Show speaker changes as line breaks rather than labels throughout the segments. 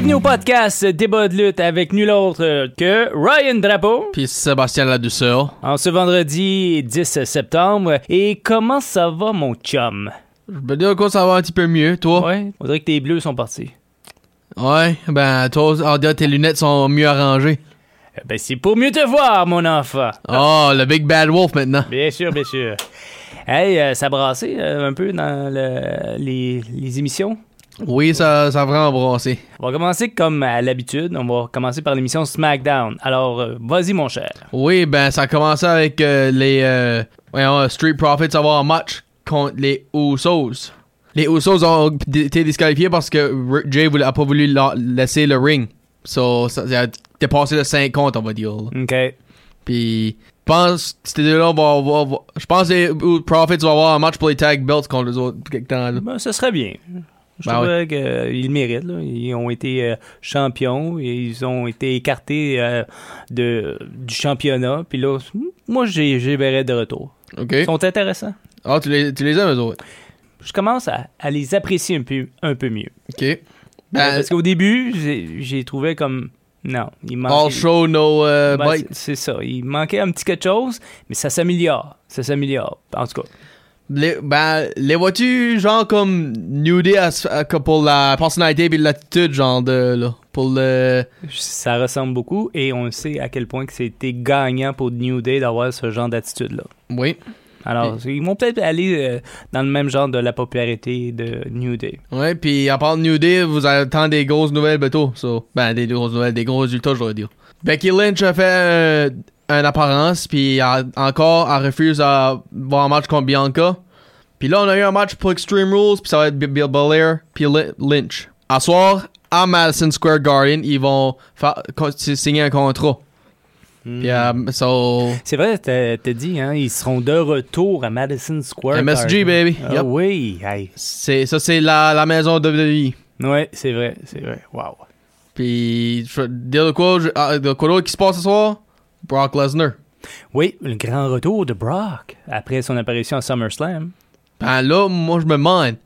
Bienvenue au podcast Débat de lutte avec nul autre que Ryan Drapeau
Puis Sébastien Ladouceur.
en ce vendredi 10 septembre. Et comment ça va, mon chum?
Je peux dire quoi, ça va un petit peu mieux, toi?
Ouais, on dirait que tes bleus sont partis.
Ouais, ben, toi, que tes lunettes sont mieux arrangées.
Eh Ben, c'est pour mieux te voir, mon enfant.
Oh, le Big Bad Wolf maintenant.
Bien sûr, bien sûr. Hey, euh, ça brassait euh, un peu dans le- les, les émissions?
Oui, ça, ça a vraiment brassé.
On va commencer comme à l'habitude. On va commencer par l'émission SmackDown. Alors, euh, vas-y, mon cher.
Oui, ben, ça a commencé avec euh, les euh, voyons, Street Profits avoir un match contre les Usos. Les Usos ont été disqualifiés parce que Jay voulait, a pas voulu la- laisser le ring. So, ça, ça a dépassé le 5 comptes, on va dire. là.
OK.
Puis, je pense que ces deux-là vont, vont- vont- Je pense que les Profits vont avoir un match pour les tag belts contre les autres quelque temps. là.
Ben, ce serait bien. Je
Ben
trouvais qu'ils le méritent. là. Ils ont été euh, champions et ils ont été écartés euh, de, du championnat. Puis là, moi, j'ai verrai de retour.
OK.
Ils sont intéressants.
Ah, tu les, tu les aimes, eux autres?
Je commence à, à les apprécier un peu, un peu mieux.
OK. Ben,
Parce qu'au début, j'ai j'ai trouvé comme... Non, il
all
manquait...
show, no uh,
Ben,
bite.
c'est- c'est ça. Il manquait un petit quelque chose, mais ça s'améliore. Ça s'améliore. En tout cas,
Les, ben, les vois-tu, genre, comme New Day à- à- que pour la personnalité et l'attitude, genre, de, là, pour le...
ça ressemble beaucoup et on sait à quel point que c'était gagnant pour New Day d'avoir ce genre d'attitude-là.
Oui.
Alors, ils vont peut-être aller euh, dans le même genre de la popularité de New Day.
Ouais, puis à part New Day, vous attendez des grosses nouvelles bientôt. So, ben, des grosses nouvelles, des gros résultats, je dois dire. Becky Lynch a fait euh, une apparence, puis elle- encore, elle refuse à voir un match contre Bianca. Puis là, on a eu un match pour Extreme Rules, puis ça va être Bill Belair, puis Lynch. À soir, à Madison Square Garden, ils vont signer un contrat. Puis, euh, so,
C'est vrai, t'as t'as dit, hein, ils seront de retour à Madison Square.
MSG,
Garden.
baby.
Ah
Yep.
oui, hey.
c'est, ça, c'est la, la maison de WWE.
Ouais, c'est vrai, c'est vrai. Wow.
Puis, dire de quoi, ah, de quoi d'autre qui se passe ce soir? Brock Lesnar.
Oui, le grand retour de Brock après son apparition à SummerSlam.
Ben là, moi, je me demande.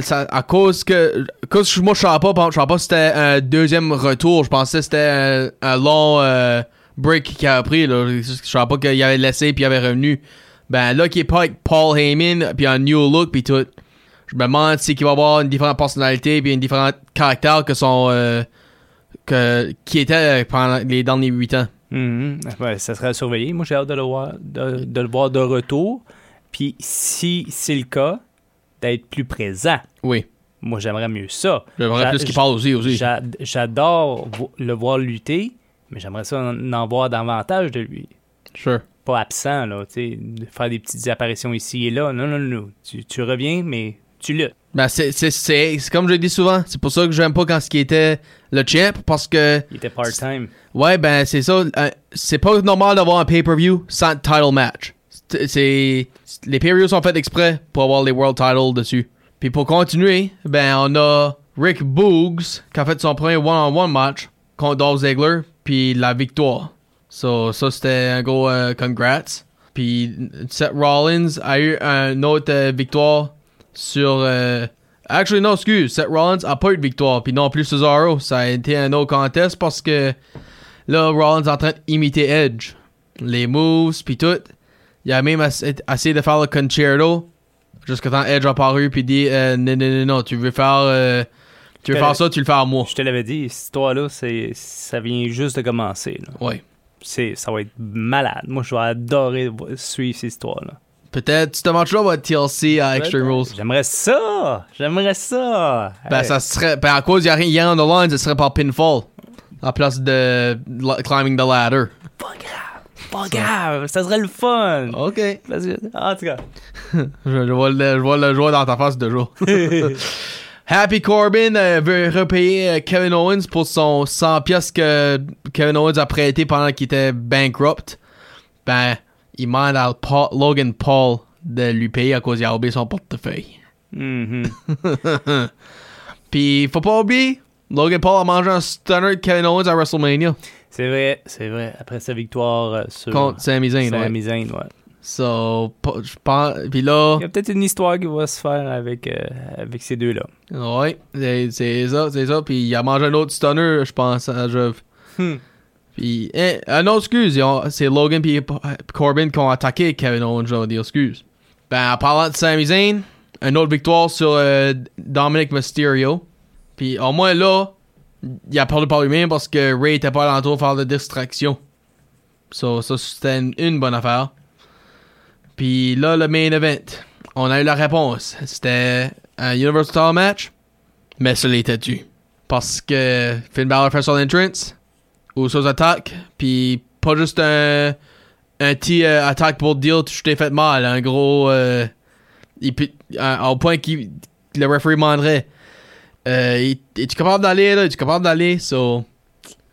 Ça- à cause que. à cause que moi, je savais pas, je savais pas c'était un deuxième retour. Je pensais que c'était un, un long euh, break qu'il a pris. Là. Je savais pas qu'il avait laissé puis il avait revenu. Ben là, qu'il est pas avec Paul Heyman puis un new look puis tout. Je me demande si qu'il va avoir une différente personnalité puis une différente caractère que son. euh, que, qui était pendant les derniers 8 ans.
Mhm. Ouais, ça sera surveillé. Moi, j'ai hâte de le voir de, de le voir de retour. Puis, si c'est le cas, d'être plus présent.
Oui.
Moi, j'aimerais mieux ça.
J'aimerais
J'a-
plus qu'il parle aussi. aussi.
j'a- J'adore le voir lutter, mais j'aimerais ça en, en voir davantage de lui.
Sure.
Pas absent, là, tu sais, de faire des petites apparitions ici et là. Non, non, non. Tu, tu reviens, mais tu luttes.
Ben, c'est, c'est, c'est, c'est comme je dis souvent, c'est pour ça que j'aime pas quand ce qui était le champ, parce que,
Il était part-time.
ouais, ben, c'est ça, euh, c'est pas normal d'avoir un pay-per-view sans title match. C'est, c'est- les pay-per-views sont faits exprès pour avoir les world titles dessus. Puis pour continuer, ben, on a Rick Boogs, qui a fait son premier one-on-one match contre Dolph Ziggler, puis la victoire. So, ça, c'était un gros euh, congrats. Puis Seth Rollins a eu une autre euh, victoire sur... euh, actually, non, excuse. Seth Rollins a pas eu de victoire. Puis non plus Cesaro. Ça a été un autre contest parce que là, Rollins est en train d'imiter Edge. Les moves, puis tout. Il a même essa- essayé de faire le concerto jusqu'à temps Edge a apparu puis dit euh, non, non, non, non, tu veux faire... euh, tu veux faire ça, tu le fais à moi.
Je te l'avais dit, cette histoire-là, c'est, ça vient juste de commencer. là. C'est, ça va être malade. Moi, je vais adorer suivre cette histoire-là.
Peut-être ce match-là va être TLC à Extreme Rules.
J'aimerais ça! J'aimerais ça!
Ben,
Hey.
ça serait. Ben, à cause il y a rien on the line, ce serait par pinfall. À place de climbing the ladder.
Pas grave. Pas grave, ça serait le fun.
OK.
En tout cas.
Je, je vois le, je vois le joueur dans ta face de jour. Happy Corbin euh, veut repayer euh, Kevin Owens pour son 100 pièces que Kevin Owens a prêté pendant qu'il était bankrupt. Ben, il demande à Paul- Logan Paul de lui payer à cause qu'il a oublié son portefeuille.
Mhm.
Puis, faut pas oublier, Logan Paul a mangé un stunner de Kevin Owens à WrestleMania
C'est vrai, c'est vrai. Après sa victoire euh, sur
contre Sami Zayn. ouais.
Sami Zayn, ouais.
So, je pense. Puis là,
Il y a peut-être une histoire qui va se faire avec, euh, avec ces deux-là.
ouais, c'est- ça, c'est ça. Puis il a mangé un autre stunner, je pense, à Jeff.
Hmm.
Puis, eh, ah non, excuse, c'est Logan puis Corbin qui ont attaqué Kevin Owens, je vais dire excuse. Ben, en parlant de Sami Zayn, une autre victoire sur euh, Dominic Mysterio. Puis au moins là, il a perdu par lui-même parce que Ray était pas alentour pour faire de distraction. So, ça, c'était une, une bonne affaire. Puis là, le main event, on a eu la réponse. C'était un Universal Title match, mais ça l'était tu. Parce que Finn Balor fait son entrance, Usos attaque, puis pas juste un, un petit euh, attaque pour dire tu t'es fait mal, un gros. euh, il peut- un- au point qu'il que le referee demanderait euh, Es-tu capable d'aller là? Es-tu capable d'aller? So.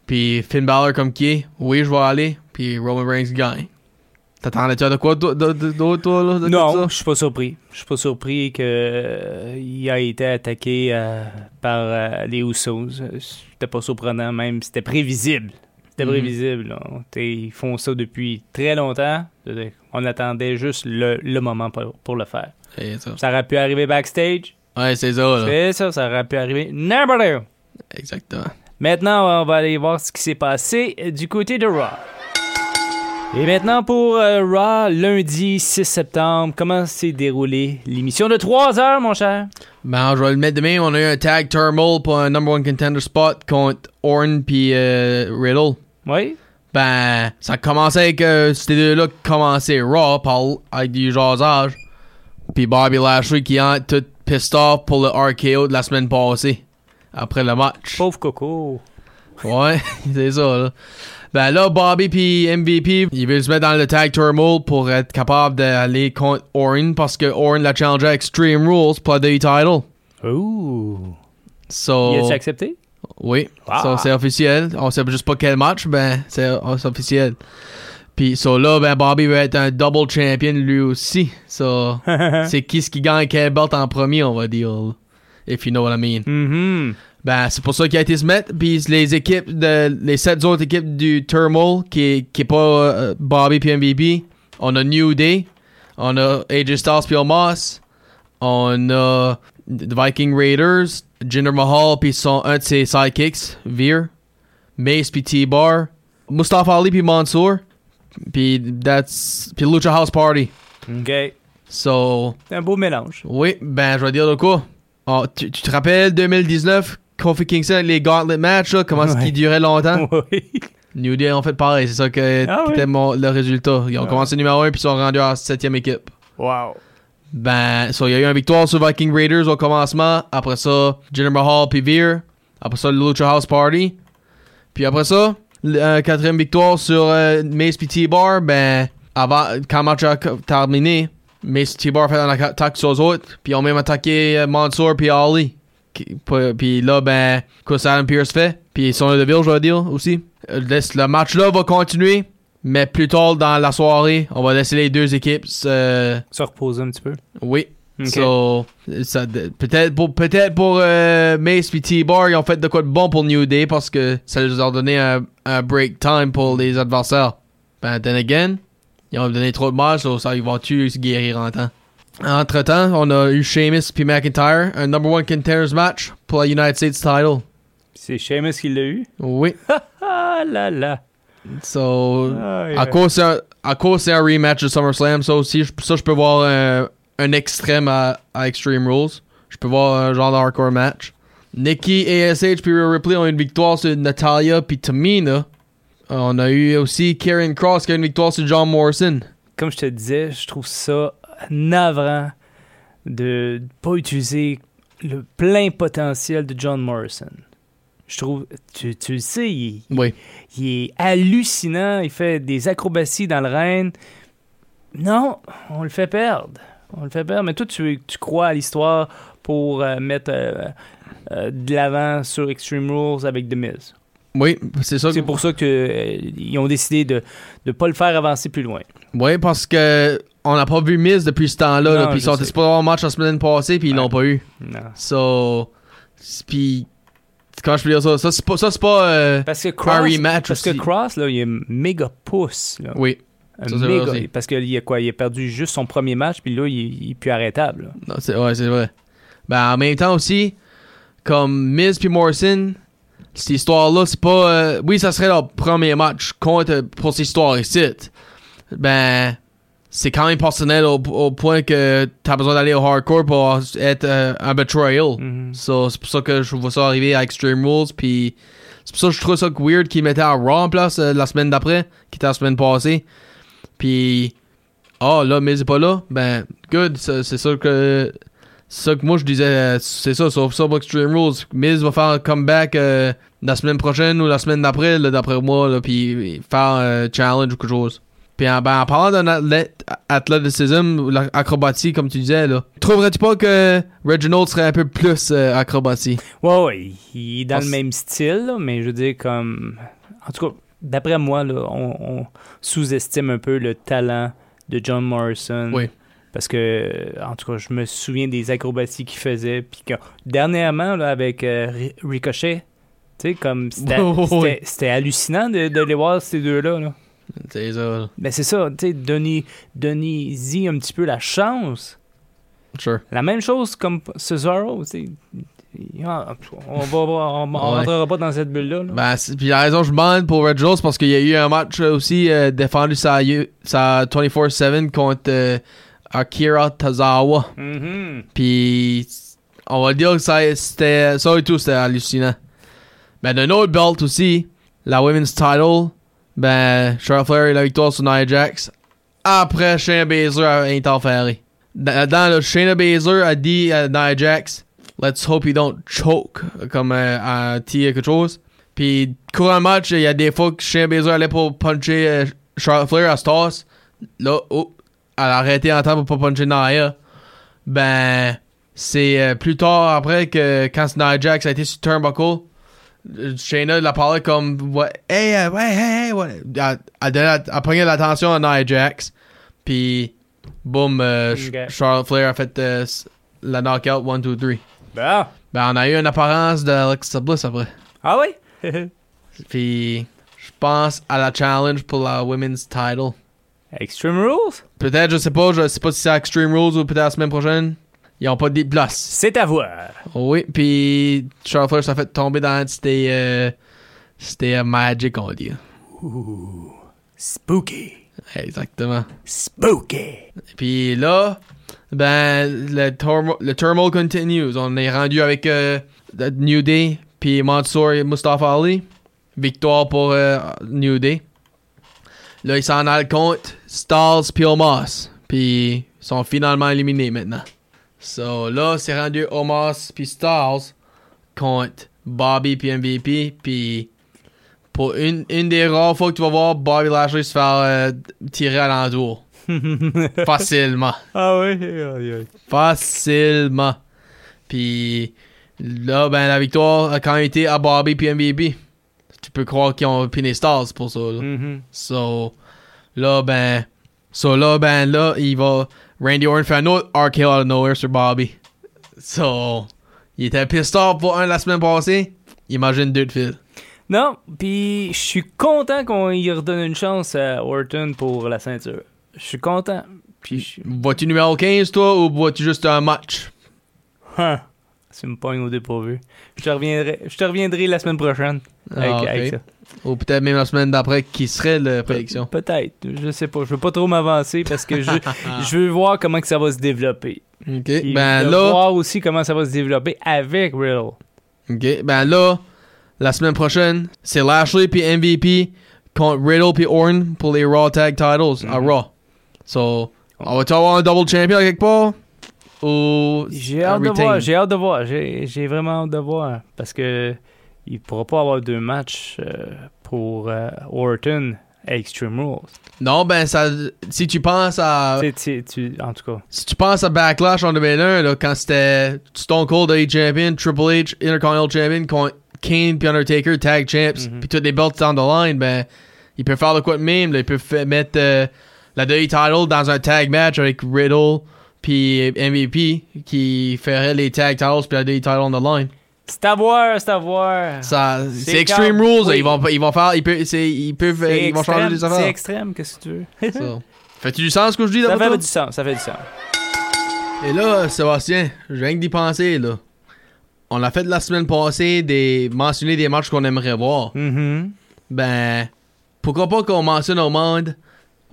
Puis Finn Balor comme qui est Oui, je vais aller. Puis Roman Reigns gagne. T'attendais-tu de quoi d'autre, toi, là, de
Non, je suis pas surpris. Je suis pas surpris que euh, il a été attaqué euh, par euh, les Usos. C'était pas surprenant, même c'était prévisible. C'était
Mhm.
prévisible. Ils font ça depuis très longtemps. On attendait juste le, le moment pour, pour le faire.
Ça.
Ça aurait pu arriver backstage.
Ouais, c'est ça.
C'est ça, ça aurait pu arriver n'importe où.
Exactement.
Maintenant, on va aller voir ce qui s'est passé du côté de Raw. Et maintenant pour euh, Raw, lundi 6 septembre, comment s'est déroulée l'émission de 3 heures, mon cher?
Ben, je vais le mettre demain. On a eu un tag turmoil pour un number one contender spot contre Orton puis euh, Riddle.
Oui?
Ben, ça commençait avec euh, ces deux-là qui commençaient Raw par, avec du jasage. Puis Bobby Lashley qui est tout pissed off pour le RKO de la semaine passée. Après le match.
Pauvre Coco.
Ouais, c'est ça, là. Ben là, Bobby puis MVP, ils veulent se mettre dans le tag turmoil pour être capable d'aller contre Orton parce que Orton l'a challengé à Extreme Rules pour le title.
Ouh.
So,
Il a-tu accepté?
oui,
Ah.
so, c'est officiel. On sait juste pas quel match, ben c'est officiel. Puis so là, ben Bobby va être un double champion lui aussi. So, c'est qui ce qui gagne quel belt en premier, on va dire. If you know what I mean.
Mhm.
Ben, c'est pour ça qu'il a été se mettre. Puis les équipes, de, les sept autres équipes du Turmoil, qui est, qui est pas euh, Bobby puis MVP, on a New Day, on a AJ Styles puis on a The Viking Raiders, Jinder Mahal puis son, un de ses sidekicks, Veer, Mace puis T-Bar, Mustafa Ali puis Mansour, puis that's, puis Lucha House Party.
OK.
So,
C'est un beau mélange.
oui, ben, je vais dire de quoi. Ah, tu, tu te rappelles 2019, Kofi Kingston les Gauntlet match, là, comment est-ce
Ouais.
qu'il durait longtemps?
Oui.
New Day ont fait pareil, c'est ça que
Ah
était mon- le résultat. Ils ont
Ah.
commencé numéro 1 puis ils sont rendus à la 7 équipe.
Wow.
Ben, so, il y a eu une victoire sur Viking Raiders au commencement. Après ça, Jinder Mahal puis Veer. Après ça, le Lucha House Party. Puis après ça, euh, quatrième victoire sur euh, Mace puis T-Bar. Ben, avant, quand le match a terminé, Mace T-Bar fait un attaque sur eux autres. Puis ils ont même attaqué euh, Mansour puis Ali. Puis là, ben, qu'est-ce que Adam Pierce fait? Puis son Deville, je vais dire aussi. Le match-là va continuer. Mais plus tard dans la soirée, on va laisser les deux équipes se...
Se reposer un petit peu.
Oui.
Ok.
So, ça- de- peut-être pour, peut-être pour euh, Mace et T-Bar, ils ont fait de quoi de bon pour New Day parce que ça leur a donné un, un break time pour les adversaires. Ben, then again, ils ont donné trop de mal, so ça, ils vont-tu se guérir en temps? Entre-temps, on a eu Sheamus puis McIntyre, un number one contenders match pour la United States title.
C'est Sheamus qui l'a eu?
Oui.
Ah là là.
So,
Ah,
à cause c'est un, rematch de SummerSlam, ça aussi, je- ça je peux voir un, un extrême à, à Extreme Rules. Je peux voir un genre de hardcore match. Nikki, ASH puis Rhea Ripley ont eu une victoire sur Natalia puis Tamina. On a eu aussi Karen Cross qui a eu une victoire sur John Morrison.
Comme je te disais, je trouve ça navrant de ne pas utiliser le plein potentiel de John Morrison. Je trouve, tu, tu le sais, il,
Oui.
il est hallucinant. Il fait des acrobaties dans le Reine. Non, on le fait perdre. On le fait perdre. Mais toi, tu, tu crois à l'histoire pour euh, mettre euh, euh, de l'avant sur Extreme Rules avec The Miz.
Oui, c'est ça.
C'est pour ça qu'ils ont décidé de ne pas le faire avancer plus loin.
Oui, parce que on n'a pas vu Miz depuis ce temps-là. là, Puis ils sont supposés avoir un match la semaine passée, puis ils
Ouais.
l'ont pas eu.
Non.
So. Puis. Comment je peux dire ça? Ça, c'est pas. Ça, c'est pas euh,
Parce que
un
Cross,
rematch
parce
aussi.
que Cross là, il est méga pouce. Là.
Oui. Ça, vrai
méga- parce qu'il a quoi Il a perdu juste son premier match, puis là, il, il est plus arrêtable. là.
Non, c'est, ouais, c'est vrai. Ben, en même temps aussi, comme Miz puis Morrison, cette histoire-là, c'est pas. euh, oui, ça serait leur premier match contre pour cette histoire ici. Ben, c'est quand même personnel au, au point que t'as besoin d'aller au hardcore pour être euh, un betrayal.
Mhm.
So, c'est pour ça que je vois ça arriver à Extreme Rules. Puis c'est pour ça que je trouve ça weird qu'ils mettaient à Raw en place euh, la semaine d'après, qui était la semaine passée. Puis, oh là, Miz est pas là. Ben, good. C'est c'est ça que. C'est ça que moi je disais. C'est ça, sauf ça pour Extreme Rules. Miz va faire un comeback euh, la semaine prochaine ou la semaine d'après, d'après moi, là, puis faire un challenge ou quelque chose. Puis en, ben, en parlant d'un athlète, athléticisme ou l'acrobatie, comme tu disais, là, trouverais-tu pas que Reginald serait un peu plus euh, acrobatie?
Ouais, ouais, il est dans
Parce-
le même style, là, mais je veux dire, comme. En tout cas, d'après moi, là, on, on sous-estime un peu le talent de John Morrison.
Oui.
Parce que, en tout cas, je me souviens des acrobaties qu'il faisait. Puis que, dernièrement, là, avec euh, Ri- Ricochet, tu sais, comme. C'était hallucinant de, de les voir, ces deux-là. Là.
C'est ça.
Mais c'est ça, tu sais, donnez- donnez-y un petit peu la chance.
Sure.
La même chose comme Cesaro, tu. Ah, On va, on, on
Ouais.
rentrera pas dans cette bulle-là. là.
Ben, c'est- puis la raison que je demande pour Reginald, c'est parce qu'il y a eu un match euh, aussi euh, défendu sa, sa 24-7 contre euh, Akira Tozawa.
Mhm.
Puis, on va dire que ça, c'était, ça et tout, c'était hallucinant. Ben, d'un autre belt aussi, la Women's Title, ben, Charlotte Flair et la victoire sur Nia Jax. Après, Shayna Baszler a interféré. Dans, le Shayna Baszler a dit à Nia Jax, Let's hope you don't choke, comme euh, à Tia quelque chose. Puis, courant match, il y a des fois que Shayna Baszler allait pour puncher euh, Charlotte Flair à Stars. Là, oh, elle a arrêté en temps pour pas puncher Nia. Ben, c'est euh, plus tard après que quand Nia Jax a été sur Turnbuckle, Shayna l'a parlé comme ouais, hey, euh, ouais, hey, hey, ouais. Elle, elle, elle prenait l'attention à Nia Jax. Puis, boum, euh, Ch-
Ok.
Charlotte Flair a fait euh, la knockout 1, 2, 3.
Bon.
Ben, on a eu une apparence d'Alexa Bliss après.
Ah oui?
Puis, je pense à la challenge pour la women's title.
Extreme Rules?
Peut-être, je sais pas, je sais pas si c'est Extreme Rules ou peut-être la semaine prochaine. Ils ont pas de place.
C'est à voir.
Oui, puis Charles Flair s'est fait tomber dans c'était euh, c'était euh, Magic on dit.
Spooky.
Exactement.
Spooky.
Puis là, ben le, turmo- le turmoil continues. On est rendu avec euh, the New Day puis Mansour et Mustafa Ali. Victoire pour euh, New Day. Là, ils s'en allent contre Styles puis Omos. Puis ils sont finalement éliminés maintenant. So là, c'est rendu Omos puis Styles contre Bobby puis MVP. Puis pour une, une des rares fois que tu vas voir Bobby Lashley se faire euh, tirer à l'entour. Facilement.
Ah oui?
Facilement. Puis là, ben la victoire a quand même été à Bobby puis MVP. Tu peux croire qu'ils ont piné Stars pour ça. là.
Mhm.
So, là, ben. So, là, ben, là, il va. Randy Orton fait un autre RKO out of nowhere sur Bobby. So, il était pissed off pour un la semaine passée. Imagine deux de fil.
Non, puis je suis content qu'on y redonne une chance à Orton pour la ceinture. Je suis content. Puis.
Vois-tu numéro 15, toi, ou vois-tu juste un match?
Huh. C'est me pogne au dépourvu. Je te reviendrai, je te reviendrai la semaine prochaine avec,
Ah,
avec ça.
Ou peut-être même la semaine d'après, qui serait la prédiction?
Peut-être, je sais pas. Je veux pas trop m'avancer parce que je, je veux voir comment que ça va se développer.
Ok,
Puis
ben là.
voir aussi comment ça va se développer avec Riddle.
Ok, ben là, la semaine prochaine, c'est Lashley puis MVP contre Riddle puis Orton pour les Raw Tag Titles à
Mhm.
Raw. So, on va-tu avoir un double champion quelque part? Ou
J'ai hâte de voir, j'ai hâte de voir, j'ai j'ai vraiment hâte de voir parce que il pourra pas avoir deux matchs euh, pour euh, Orton à Extreme Rules.
Non, ben, ça, si tu penses à.
Tu- en tout cas.
Si tu penses à Backlash en 2001, là, quand c'était Stone Cold A Champion, Triple H Intercontinental Champion, contre Kane puis Undertaker Tag Champs, puis toutes les belts on the line, ben, il peut faire de quoi de même. Là, il peut mettre euh, la WWE title dans un tag match avec Riddle puis MVP qui ferait les tag titles puis la WWE title on the line.
C'est à voir, c'est à voir.
Ça,
C'est
c'est Extreme
quand-
Rules. là.
oui.
Ils vont, ils vont faire, ils peuvent, c'est- ils peuvent,
C'est
ils vont changer les
C'est
affaires.
extrême, qu'est-ce que tu veux?
Ça. Fait-tu du sens ce que je dis
ça
d'après
fait du sens, ça fait du sens.
Et là, Sébastien, j'ai rien que d'y penser, là. On a fait la semaine passée des mentionner des matchs qu'on aimerait voir.
Mhm.
Ben, pourquoi pas qu'on mentionne au monde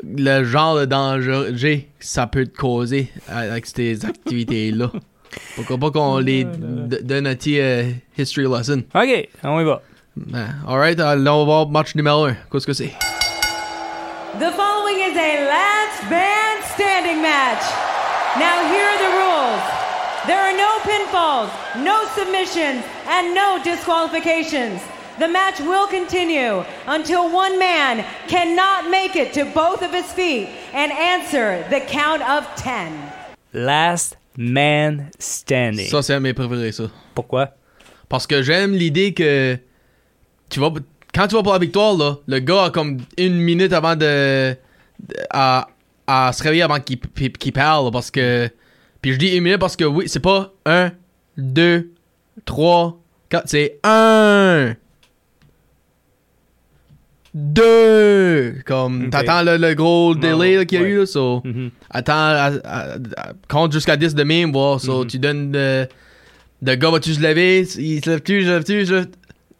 le genre de danger que ça peut te causer avec ces activités-là. Pourquoi pas qu'on les d- donne un petit euh, history lesson.
OK, on y va.
Ben, alright, là on va voir match numéro 1. Qu'est-ce que c'est?
The following is a last man standing match. Now, here are the rules there are no pinfalls, no submissions, and no disqualifications. The match will continue until one man cannot make it to both of his feet and answer the count of 10.
Last man standing.
Ça, c'est un de mes préférés, ça.
Pourquoi?
Parce que j'aime l'idée que tu vas quand tu vas pour la victoire là, le gars a comme une minute avant de, de- à, à se réveiller avant qu'il parle parce que puis je dis une minute parce que oui c'est pas un, deux, trois, quatre c'est un, deux comme t'attends le, le gros délai là, qu'il y a
ouais.
eu là, so,
Mhm.
attends à- à- à- compte jusqu'à 10 de même voir so, tu donnes le, le gars va-tu se lever? Il se lève-tu se lève-tu il se lève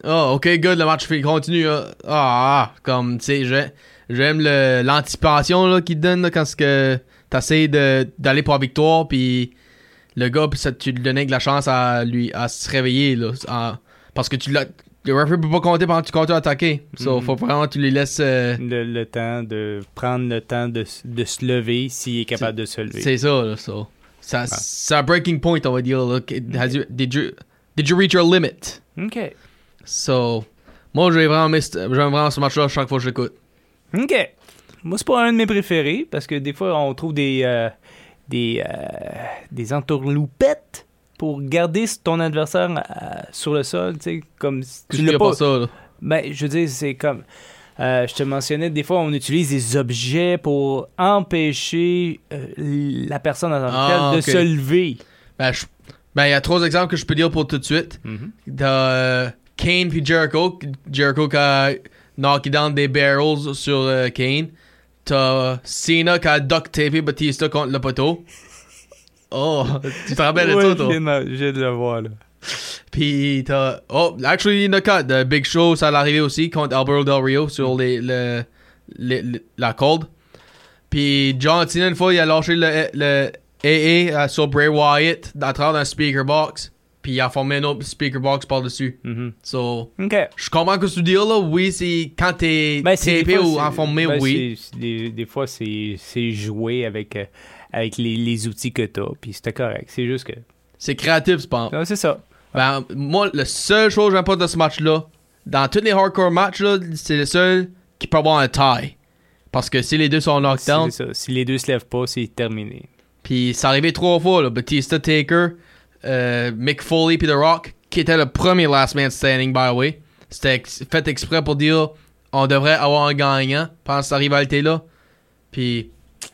oh ok good le match continue ah ah, comme tu sais j'ai- j'aime l'anticipation là qu'il te donne là, quand ce que t'essayes de d'aller pour la victoire puis le gars puis ça tu lui donnais de la chance à lui à se réveiller là en- parce que tu l'as le referee peut pas compter pendant que tu continues à attaquer so
Mhm.
faut vraiment que tu les laisses euh,
Le, le temps de prendre le temps de, de se lever s'il est capable de se lever.
C'est ça, là, so. Ça, C'est un breaking point, on va dire. Has you- did, you, did you reach your limit?
OK.
So, moi, j'ai vraiment, vraiment ce match-là chaque fois que je l'écoute.
OK. Moi, c'est pas un de mes préférés parce que des fois, on trouve des, euh, des, euh, des entourloupettes pour garder ton adversaire euh, sur le sol, tu sais, comme si
Tu l'as pas ça, là.
Ben, je veux dire, c'est comme. euh, je te mentionnais, des fois, on utilise des objets pour empêcher euh, la personne en
Ah,
de se lever.
Ben, ben, il y a trois exemples que je peux dire pour tout de suite. T'as euh, Kane puis Jericho. Jericho qui a knocké down des barrels sur Kane. T'as Cena qui a duct tapé Batista contre le poteau. Oh, tu te rappelles de
Ouais,
ça, toi?
viens de- de le voir, là.
Puis t'as. Oh, actually, in the cut, the Big Show, ça arriver aussi contre Alberto Del Rio sur les, le, les- le- la corde. Puis John Cena, une fois, il a lâché le, le AA euh, sur Bray Wyatt à travers un speaker box. Puis il a formé un autre speaker box par-dessus. So,
OK.
je comprends que tu dis là. Oui, c'est quand t'es
Ben, fois,
ou informé,
ben,
oui.
Des, des fois, c'est c'est joué avec, euh, avec les, les outils que t'as, puis c'était correct. C'est juste que.
C'est créatif, c'est pas.
Non, c'est ça.
Ben, moi, la seule chose que j'aime pas de ce match-là, dans tous les hardcore matchs, c'est le seul qui peut avoir un tie. Parce que si les deux sont knocked
C'est
down,
ça. Si les deux se lèvent pas, c'est terminé.
puis c'est arrivé trois fois, là, Batista Taker, euh, Mick Foley puis The Rock, qui était le premier last man standing, by the way. C'était ex- fait exprès pour dire on devrait avoir un gagnant pendant cette rivalité-là. Puis,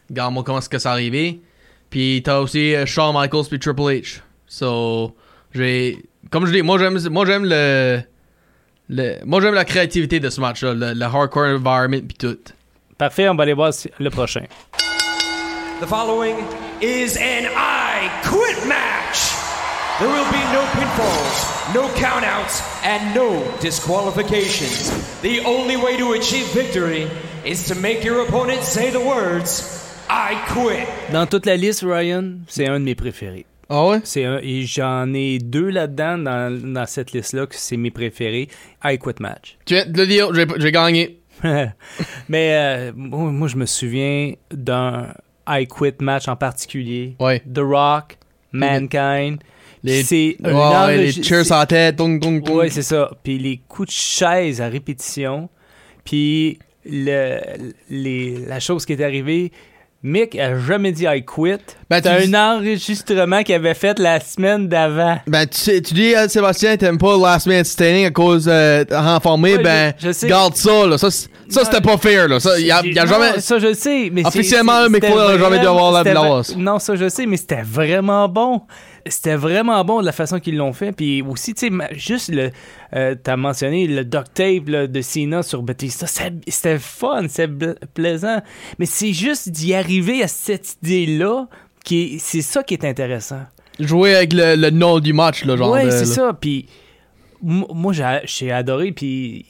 regarde-moi comment est-ce que ça arrivé. Puis t'as aussi euh, Shawn Michaels puis Triple H. So, j'ai... Comme je dis, moi j'aime, moi j'aime le... le- moi j'aime la créativité de ce match-là, le, le hardcore environment puis tout.
Parfait, on va aller voir le prochain.
The following is an I Quit match. There will be no pinfalls, no countouts, and no disqualifications. The only way to achieve victory is to make your opponent say the words, I quit.
Dans toute la liste, Ryan, c'est un de mes préférés.
Ah ouais?
C'est un, et j'en ai deux là-dedans, dans, dans cette liste-là, que c'est mes préférés. I Quit Match.
Tu viens de le dire, j'ai, j'ai gagné.
Mais euh, moi, moi, je me souviens d'un I Quit Match en particulier.
Ouais.
The Rock, Mankind.
Les,
c'est
ouais, les cheers
c'est-
en tête, dong, dong, dong.
Ouais, c'est ça. Puis les coups de chaise à répétition. Puis le, les, la chose qui est arrivée, Mick a jamais dit I quit.
Ben,
c'est un enregistrement qu'il avait fait la semaine d'avant.
Ben, tu, dis à Sébastien, t'aimes pas Last Man Standing à cause euh, renformé,
Ouais,
ben,
je- je sais.
garde ça, là. Ça, ça c'était pas fair, là. Ça, y a, y a
Non,
jamais.
Ça, je le sais. Mais
Officiellement, Mick Foley a jamais dû avoir la hausse.
Non, ça, je sais, mais c'était vraiment bon. C'était vraiment bon de la façon qu'ils l'ont fait. Puis aussi, tu sais, juste le. euh, T'as mentionné le duct tape là, de Cena sur Batista. C'était fun, c'était plaisant. Mais c'est juste d'y arriver à cette idée-là. C'est ça qui est intéressant.
Jouer avec le, le nom du match, là, genre.
Ouais, c'est ça. Puis moi, j'ai adoré. Puis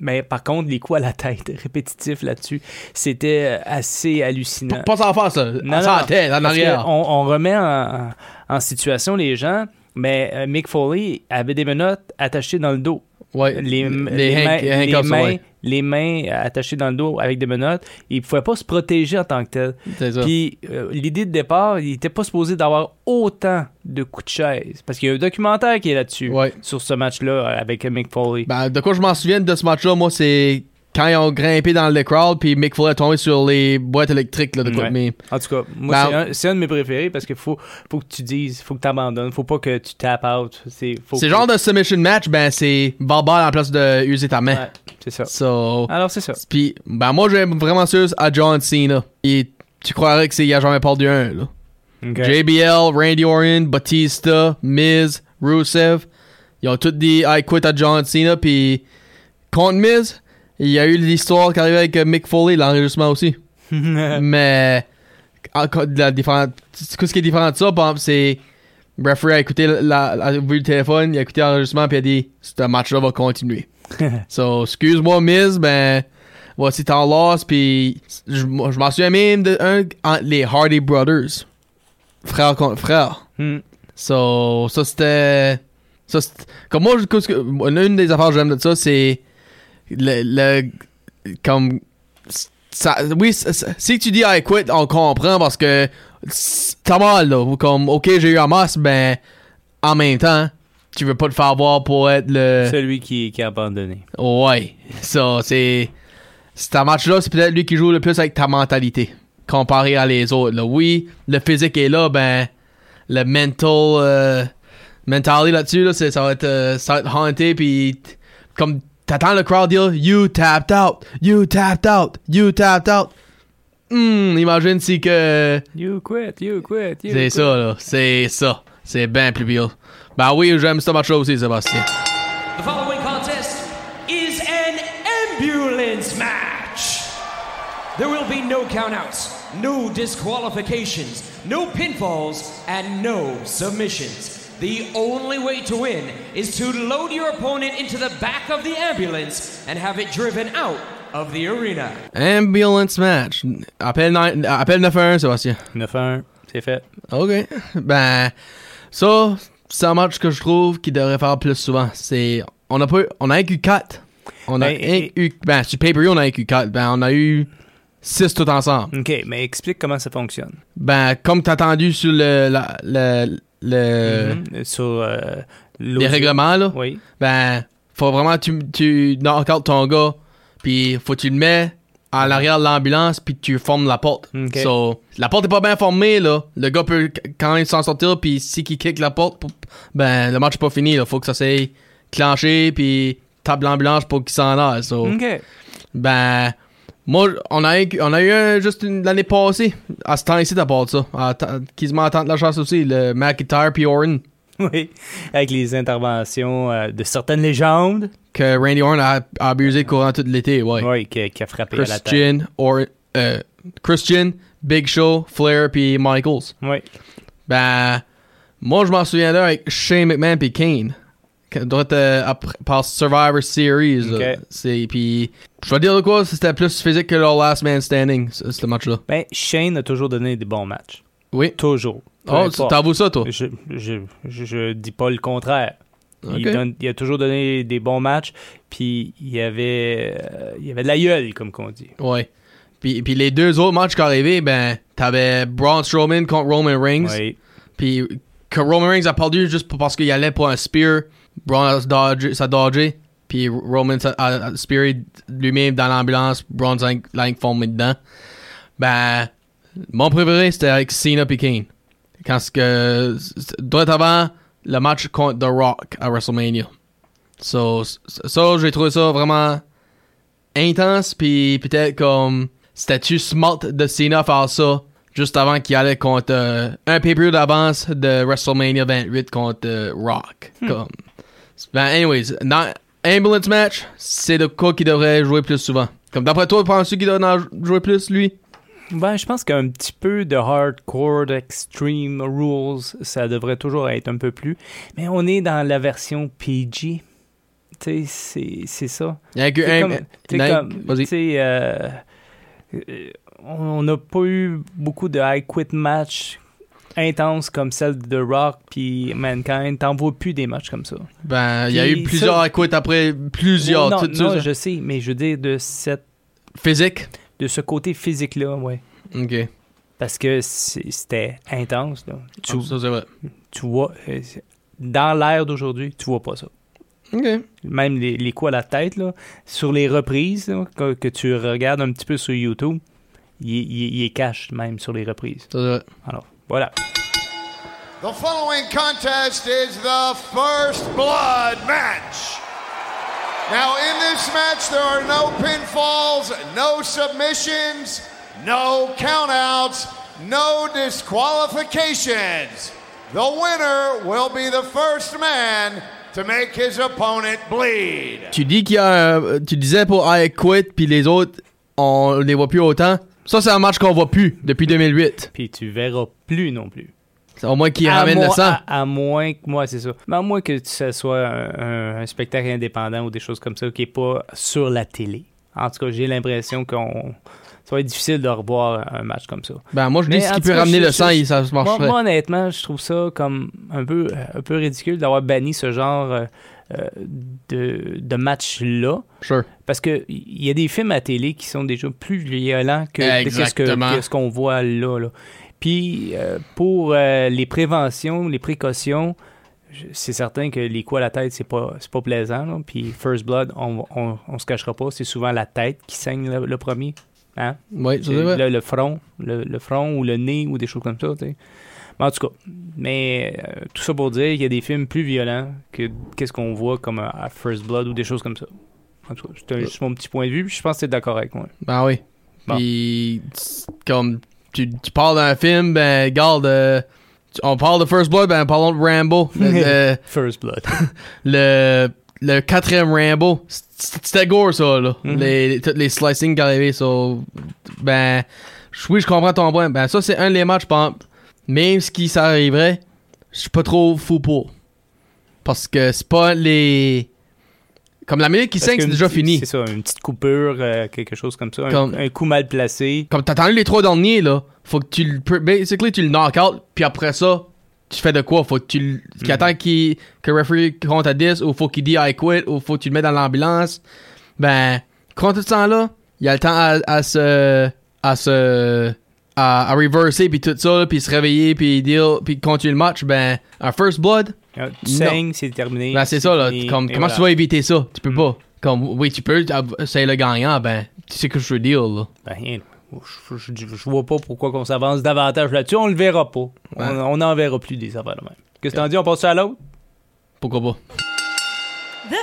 mais par contre, les coups à la tête répétitifs là-dessus, c'était assez hallucinant.
Pas faire ça.
Non, non,
tête, en
parce que
arrière.
On, on remet en, en- en situation les gens, mais euh, Mick Foley avait des menottes attachées dans le dos.
Ouais.
Les,
les,
les
hank-
mains,
les hank
les
ups,
mains-
ouais.
les mains attachées dans le dos avec des menottes. Il ne pouvait pas se protéger en tant que tel. Puis euh, l'idée de départ, il n'était pas supposé d'avoir autant de coups de chaise. Parce qu'il y a un documentaire qui est là-dessus,
Ouais.
sur ce match-là euh, avec Mick Foley.
Ben, de quoi je m'en souviens de ce match-là, moi, c'est quand ils ont grimpé dans le crowd, puis Mick Foley est tombé sur les boîtes électriques, là, de quoi.
Ouais.
Mais,
En tout cas, moi,
Ben,
c'est un, de mes préférés parce qu'il faut, faut que tu dises, faut que tu abandonnes, faut pas que tu tapes out. C'est que-
genre de submission match, ben, c'est barbare en place de user ta main.
Ouais, c'est ça.
So,
Alors, c'est ça.
Puis, ben moi, j'aime vraiment sûr à John Cena. Et tu croirais que c'est jamais perdu un, là.
Ok.
JBL, Randy Orton, Batista, Miz, Rusev. Ils ont tous dit I quit à John Cena. Puis, contre Miz, il y a eu l'histoire qui arrivait avec euh, Mick Foley, l'enregistrement aussi. Mais, encore de la différente, ce qui est différent de ça, c'est. Le referee a écouté la, a vu le téléphone, il a écouté l'enregistrement, puis il a dit Ce match-là va continuer. So, excuse-moi, Miz, ben, voici ton loss, puis je, m'en souviens même de un entre les Hardy Brothers. Frère contre frère.
Hmm.
So, ça c'était. Ça, comme moi, une des affaires que j'aime de ça, c'est. Le, le- Comme. Ça, oui, si tu dis I quit, on comprend parce que. T'as mal, là. Comme, ok, j'ai eu un masse, ben. En même temps, tu veux pas te faire voir pour être le.
Celui qui, qui a abandonné.
Ouais. Ça, c'est. C'est un match-là, c'est peut-être lui qui joue le plus avec ta mentalité. Comparé à les autres. Là. Oui, le physique est là, ben. Le mental. Euh, mentality là-dessus, là, ça va être. euh, ça va être hanté, puis. Comme. T'attends le crowd dire You tapped out. You tapped out. You tapped out. Hmm, imagine si que.
You quit, you quit, you
C'est
quit.
ça, là. C'est ça. C'est bien plus pire. Ben oui, j'aime ce match-là aussi, Sébastien.
The following contest is an ambulance match. There will be no countouts, no disqualifications, no pinfalls, and no submissions. The only way to win is to load your opponent into the back of the ambulance and have it driven out of the arena.
Ambulance match. Appelle, nine- appelle 911, Sébastien.
9-1, c'est fait.
OK. Ben, ça, c'est un match que je trouve qu'il devrait faire plus souvent. C'est. On a pas On a eu 4. On a
Ben, et-
eu. Ben, sur pay-per-view, on a eu 4. Ben, on a eu 6 tout ensemble.
OK, mais explique comment ça fonctionne.
Ben, comme t'as entendu sur le. la- le, le-
Mhm. Sur euh,
les règlements, là.
Oui.
Ben, faut vraiment tu, tu knock out ton gars, puis faut que tu le mets à l'arrière de l'ambulance, puis tu formes la porte.
Ok.
So, la porte est pas bien formée, là. Le gars peut quand même s'en sortir, puis si il kick la porte, ben, le match est pas fini, là. Faut que ça s'aille clencher, puis tape l'ambulance pour qu'il s'en aille. So,
OK.
ben, moi, on a, eu- on a eu un juste une- l'année passée, à ce temps ici, t'as pas ça. À Quasiment à de la chasse aussi, le McIntyre puis Orton.
Oui. Avec les interventions euh, de certaines légendes.
Que Randy Orton a, a abusé courant tout l'été, ouais.
Oui, qui, qui a frappé à la tête.
Christian, or, euh, Christian, Big Show, Flair puis Michaels.
Oui.
Ben, moi je m'en souviens avec Shane McMahon puis Kane. Doit être après- par Survivor Series. C'est puis je vais dire de quoi, c'était plus physique que leur Last Man Standing, ce, ce match-là.
Ben, Shane a toujours donné des bons matchs.
Oui.
Toujours.
Oh, t'avoues ça toi?
Je, je, je, je dis pas le contraire. Il, donne- il a toujours donné des bons matchs, puis il y avait, euh, il y avait de la gueule, comme qu'on dit.
Ouais. Puis, puis les deux autres matchs qui arrivaient, ben, t'avais Braun Strowman contre Roman Reigns.
Oui.
Puis que Roman Reigns a perdu juste parce qu'il allait pour un spear. Braun a dodgé, ça a dodgé. Puis Roman a, a, a spearé lui-même dans l'ambulance. Braun l'a formé dedans. Ben, mon préféré c'était avec Cena et Kane. Quand ce que. Droit avant le match contre The Rock à WrestleMania. So, ça, j'ai trouvé ça vraiment intense. Puis peut-être comme. C'était-tu smart de Cena faire ça juste avant qu'il allait contre euh, un pay-per-view d'avance de WrestleMania 28 contre euh, Rock. Comme. Ben, anyways, dans Ambulance Match, c'est de quoi qu'il devrait jouer plus souvent. Comme d'après toi, penses-tu qu'il devrait en jouer plus, lui?
Ben, je pense qu'un petit peu de hardcore, d'extreme rules, ça devrait toujours être un peu plus. Mais on est dans la version PG. Tu sais, c'est- ça.
Il y a que
C'est
un-
comme, t'sais, comme,
vas-y.
t'sais, euh, euh, on n'a pas eu beaucoup de high quit match intenses comme celle de The Rock puis Mankind. T'en vois plus des matchs comme ça.
Ben, il y a eu plusieurs
ça-
après plusieurs.
non,
tout
non, je sais, mais je veux dire de cette,
Physique?
de ce côté physique là, ouais.
Ok.
Parce que c'était intense là. Tu,
Ça, c'est vrai.
tu vois, euh, dans l'ère d'aujourd'hui, tu vois pas ça.
Ok.
Même les, les coups à la tête, là, sur les reprises là, que, que tu regardes un petit peu sur YouTube, il, il, il est cache même sur les reprises.
Ça, c'est vrai.
Alors, voilà.
The following contest is the first blood match. Now, in this match, there are no pinfalls, no submissions, no countouts, no disqualifications. The winner will be the first man to make his opponent bleed.
Tu dis qu'il y a. un- Tu disais pour I Quit, puis les autres, on les voit plus autant. Ça, c'est un match qu'on voit plus depuis 2008.
Puis tu verras plus non plus.
C'est Au moins qu'il ramène le sang.
à, à moins que moi, c'est ça. Mais à moins que ce soit un, un- un spectacle indépendant ou des choses comme ça qui est pas sur la télé. En tout cas, j'ai l'impression qu'on. Ça va être difficile de revoir un match comme ça.
Ben, moi, je dis
Mais
ce
en
qui
tout
peut
cas,
ramener
je-
le sang,
je-
ça
Moi,
marcherait.
moi, honnêtement, je trouve ça comme un peu, un peu ridicule d'avoir banni ce genre euh, de, de match-là.
Sure.
Parce que il y a des films à télé qui sont déjà plus violents que que ce qu'on voit là. là. Puis euh, pour euh, les préventions, les précautions, c'est certain que les coups à la tête, c'est pas, pas plaisant. là. Puis First Blood, on, on, on se cachera pas, c'est souvent la tête qui saigne le, le premier. Hein?
Oui,
le, le front, le, le front ou le nez ou des choses comme ça. Mais en tout cas, mais euh, tout ça pour dire qu'il y a des films plus violents que qu'est-ce qu'on voit comme à à First Blood ou des choses comme ça. En tout cas, c'est juste mon petit point de vue, puis je pense que t'es d'accord avec moi.
Ben oui.
Bon.
Puis, comme tu, tu parles d'un film, ben, regarde, euh, on parle de First Blood, ben, parlons de Rambo. le,
First Blood.
le, le quatrième Rambo, c'était gore, ça, là.
Mhm.
les, tous les slicing qui arrivaient, ça. Ben, je- oui, je comprends ton point. Ben, ça, c'est un des matchs, par exemple, même ce qui s'arriverait, je suis pas trop fou pour. Parce que c'est pas les. Comme la minute qui saigne, c'est déjà fini.
C'est ça, une petite coupure, euh, quelque chose comme ça. un-
Comme-
Un, coup mal placé.
comme t'as attendu les trois derniers là, faut que tu le basically tu le knock out puis après ça tu fais de quoi? Faut que tu qu'il que le referee compte à 10 ou faut qu'il dit I quit ou faut que tu le mets dans l'ambulance. Ben quand tout ce temps là, il y a le temps à, à se à se à, à reverser puis tout ça là, puis se réveiller puis dire puis continuer le match ben un first blood?
Euh, Tu saignes, c'est terminé.
ben c'est ça là
fini,
comme
et
comment
voilà.
tu vas éviter ça? Tu peux pas comme oui tu peux av- c'est le gagnant ben tu sais que je veux dire là
Ben, rien. Je, je, je- je vois pas pourquoi qu'on s'avance davantage là-dessus. On le verra pas. On-
Ouais.
On n'en verra plus des affaires de même. Qu'est-ce que t'en dis? On passe ça à l'autre?
pourquoi pas
The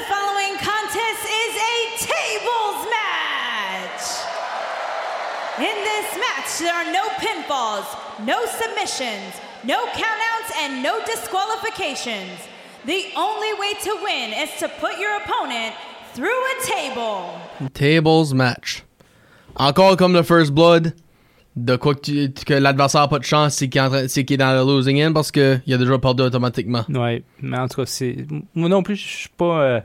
there are no pinfalls, no submissions, no countouts, and no disqualifications. The only way to win is to put your opponent through a table.
Tables match. Encore comme le First Blood, de quoi que, tu- que l'adversaire a pas de chance, c'est qu'il est, qu'il est dans le losing end parce qu'il a déjà perdu automatiquement.
Ouais, mais en tout cas, c'est. Moi non plus, je suis pas. euh,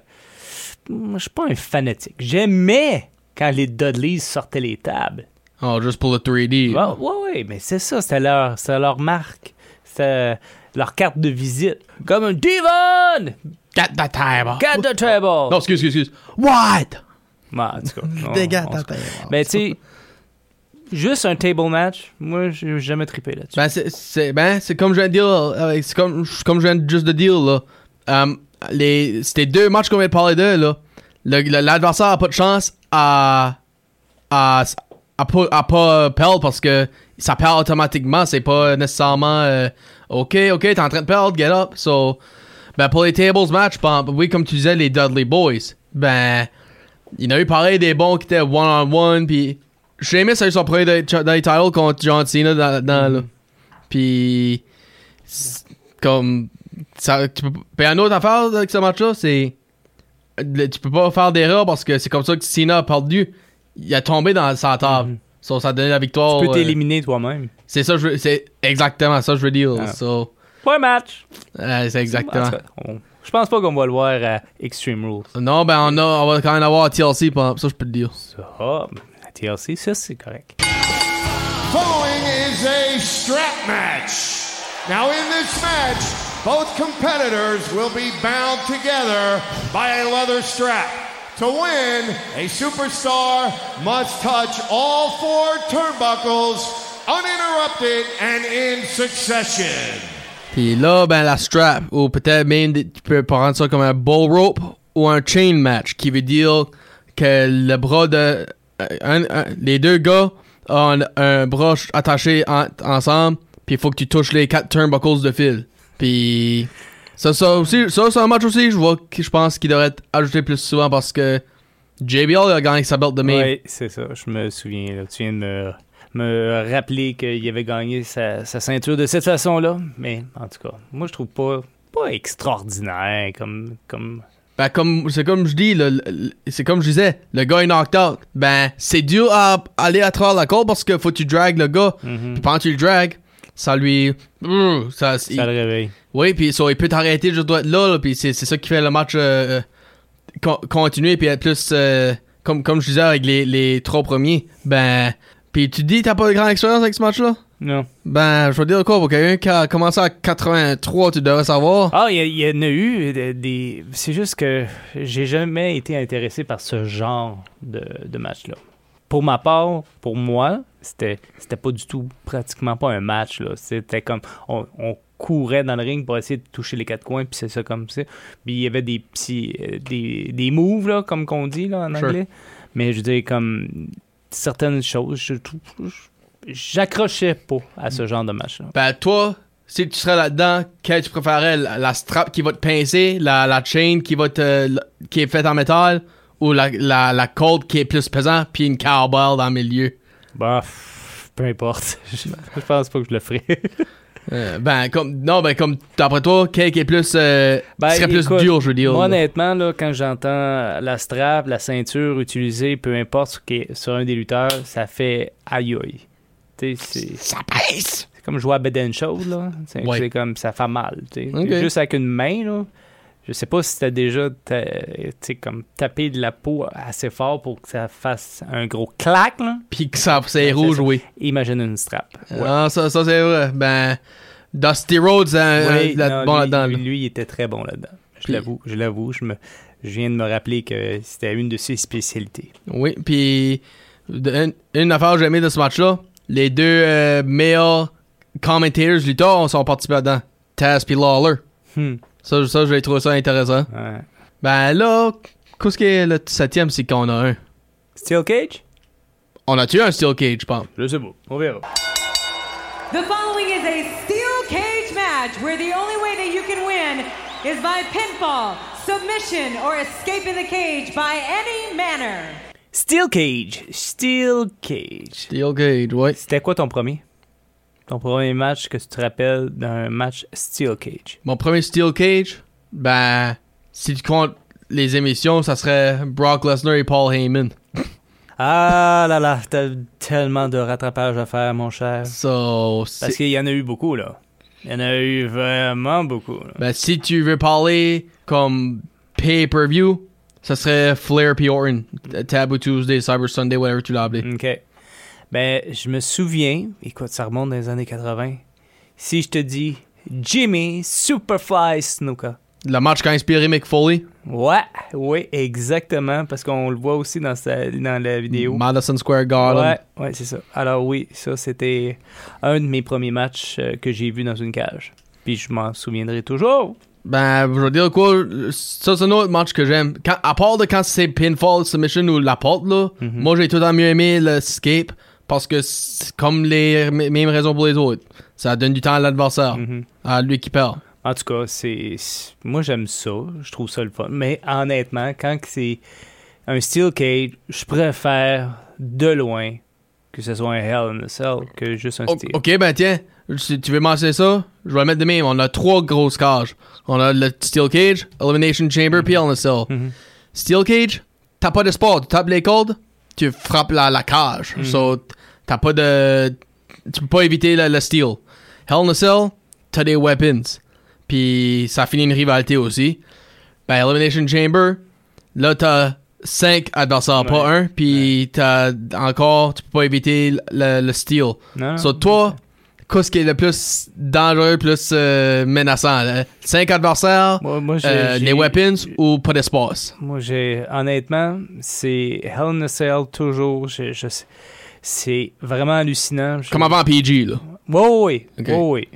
Je suis pas un fanatique. J'aimais quand les Dudleys sortaient les tables.
Oh, juste pour le 3D.
Ouais, ouais, ouais, mais c'est ça, c'était leur, leur marque. C'était leur carte de visite. Comme un Devon!
Get the table.
Get the table!
Non, excuse, excuse, excuse. What?
Ouais, en tout cas, se-
the table.
Mais tu sais, Juste un table match, moi, j'ai jamais trippé là-dessus.
Ben, c'est, c'est, ben, c'est comme je viens de dire, euh, c'est comme, comme je viens juste de dire, là. Les, c'était deux matchs qu'on vient de parler d'eux, là. Le- le- l'adversaire a pas de chance à, à, à, pas, à pas perdre parce que ça perd automatiquement. C'est pas nécessairement, euh, OK, OK, t'es en train de perdre, get up. So, ben, pour les tables match, ben, oui, comme tu disais, les Dudley Boys, ben, il y en a eu pareil des bons qui étaient one-on-one, puis j'ai aimé ça, ils sont premier dans les contre John Cena dans, dans là. Puis, comme, ça, tu puis une autre affaire avec ce match-là, c'est, tu peux pas faire d'erreur parce que c'est comme ça que Cena a perdu. Il a tombé dans sa table. So, ça a donné la victoire.
tu peux
euh,
t'éliminer toi-même.
c'est ça, je veux- c'est exactement ça que je veux dire.
Ah.
So,
Pas un match.
euh, c'est exactement.
Je pense pas qu'on va le voir à Extreme Rules.
Non, ben on, a, on va quand même avoir TLC, pour- ça je peux te dire.
Ça, ah, la TLC, ça, c'est correct.
Following is a strap match. Now, in this match, both competitors will be bound together by a leather strap. To win, a superstar must touch all four turnbuckles uninterrupted and in succession.
Puis là, ben la strap, ou peut-être même tu peux prendre ça comme un bull rope ou un chain match, qui veut dire que le bras de. un- les deux gars ont un bras attaché en- ensemble, puis il faut que tu touches les quatre turnbuckles de fil. Puis. Ça, ça aussi, ça, c'est un match aussi, je vois que je pense qu'il devrait être ajouté plus souvent parce que JBL a gagné sa belt de même.
Oui, c'est ça. Je me souviens. là. Tu viens de me, me rappeler qu'il avait gagné sa, sa ceinture de cette façon-là. Mais en tout cas, moi, je trouve pas, pas extraordinaire comme. comme...
Ben, comme, c'est comme je dis, c'est comme je disais, le gars est knocked out. Ben, c'est dur à aller à travers la corde parce que faut que tu dragues le gars. Puis pendant que tu le dragues, ça lui. Ça,
Ça le réveille.
Oui, puis ça, il peut t'arrêter juste là, là puis c'est, ça qui fait le match euh, euh, con- continuer, puis être plus. euh, comme, comme je disais avec les, les trois premiers. Ben, puis tu dis, t'as pas de grande expérience avec ce match-là?
Non.
Ben, je veux dire quoi, pour quelqu'un qui a commencé à 83, tu devrais savoir.
Ah, il y, en a eu des. des- C'est juste que j'ai jamais été intéressé par ce genre de, de match-là. Pour ma part, pour moi, c'était c'était pas du tout, pratiquement pas un match. là. C'était comme. On, on courait dans le ring pour essayer de toucher les quatre coins, puis c'est ça comme ça. Puis il y avait des petits. euh, des, des moves, là, comme qu'on dit là, en
Sure.
anglais. Mais je veux dire, comme. Certaines choses, je. J'accrochais pas à ce genre de match-là.
Ben, toi, si tu serais là-dedans, quel tu préférais La, la strap qui va te pincer, la, la chain qui va te, la- qui est faite en métal, ou la, la, la corde qui est plus pesante, puis une cowbell dans le milieu?
Bah, pff, peu importe. Je, je pense pas que je le ferai.
Euh, ben, comme, non, ben, comme, d'après toi, qui est plus, euh,
Ben,
serait plus
écoute,
dur, je veux dire.
Moi, honnêtement, là, quand j'entends la strap, la ceinture utilisée, peu importe ce qui est sur un des lutteurs, ça fait aïe aïe.
Ça pèse!
c'est comme jouer à bed and show, là. C'est
Ouais.
comme, ça fait mal. Juste avec une main, là. Je sais pas si t'as déjà, comme tapé de la peau assez fort pour que ça fasse un gros clac, là.
Puis que ça, c'est rouge,
c'est ça.
oui.
Imagine une strap. Ouais.
Ah, ça, ça c'est vrai. Ben, Dusty Rhodes, hein,
Oui,
euh, là-
non,
bon
lui,
là-dedans.
lui,
là.
lui, il était très bon là-dedans. Je l'avoue, je l'avoue. Je, me, je viens de me rappeler que c'était une de ses spécialités.
Oui, puis une, une affaire que j'ai aimé de ce match-là, les deux euh, meilleurs commentators lutteurs sont participés là-dedans. Taz puis Lawler.
Hmm.
Ça, ça j'ai trouvé ça intéressant.
Ouais.
Ben là, qu'est-ce qui est le septième, c'est qu'on a un?
Steel Cage?
On a-tu un Steel Cage, je pense?
Je sais pas. On verra.
The following is a steel cage match where the only way that you can win is by pinfall, submission, or escaping the cage by any manner.
Steel Cage. Steel Cage.
Steel Cage, ouais.
C'était quoi ton premier? Ton premier match que tu te rappelles d'un match Steel Cage?
Mon premier Steel Cage, ben, si tu comptes les émissions, ça serait Brock Lesnar et Paul Heyman.
Ah là là, t'as tellement de rattrapage à faire, mon cher.
So,
Parce qu'il y en a eu beaucoup, là. Il y en a eu vraiment beaucoup. là.
Ben, si tu veux parler comme pay-per-view, ça serait Flair puis Orton. Taboo Tuesday, Cyber Sunday, whatever tu l'as appelé.
OK. Ben, je me souviens, écoute, ça remonte dans les années 80. Si je te dis Jimmy Superfly Snuka.
Le match qui a inspiré Mick Foley?
Ouais, oui, exactement, parce qu'on le voit aussi dans, sa- dans la vidéo.
Madison Square Garden.
Ouais, ouais, c'est ça. Alors oui, ça c'était un de mes premiers matchs euh, que j'ai vu dans une cage. Puis je m'en souviendrai toujours.
Ben, je veux dire quoi, ça c'est un autre match que j'aime. À part de quand c'est pinfall, submission ou la porte, là, moi j'ai tout le temps mieux aimé le escape parce que c'est comme les mêmes raisons pour les autres. Ça donne du temps à l'adversaire,
Mhm.
à lui qui perd.
En tout cas, c'est moi j'aime ça, je trouve ça le fun. Mais honnêtement, quand c'est un steel cage, je préfère de loin que ce soit un Hell in a Cell que juste un
O-
steel.
ok, ben tiens, si tu veux mentionner ça, je vais le mettre de même. On a trois grosses cages. On a le Steel Cage, Elimination Chamber, puis Hell in a Cell.
Mhm.
Steel Cage, t'as pas de sport. Tu tapes les cordes, tu frappes la, la cage. So, t'as pas de. Tu peux pas éviter le, le steel. Hell in a Cell, t'as des weapons. Puis ça finit une rivalité aussi. Ben, Elimination Chamber, là, t'as 5 adversaires, pas
Ouais.
un. Puis t'as encore, tu peux pas éviter le, le steel.
Non,
So, toi, qu'est-ce qui est le plus dangereux, plus euh, menaçant? 5 adversaires,
Moi, moi, j'ai-
euh, les weapons ou pas d'espace?
Moi, j'ai honnêtement, c'est Hell in a Cell toujours. je- je sais- c'est vraiment hallucinant. Je-
Comme avant PG, là.
Oui, oui, oui.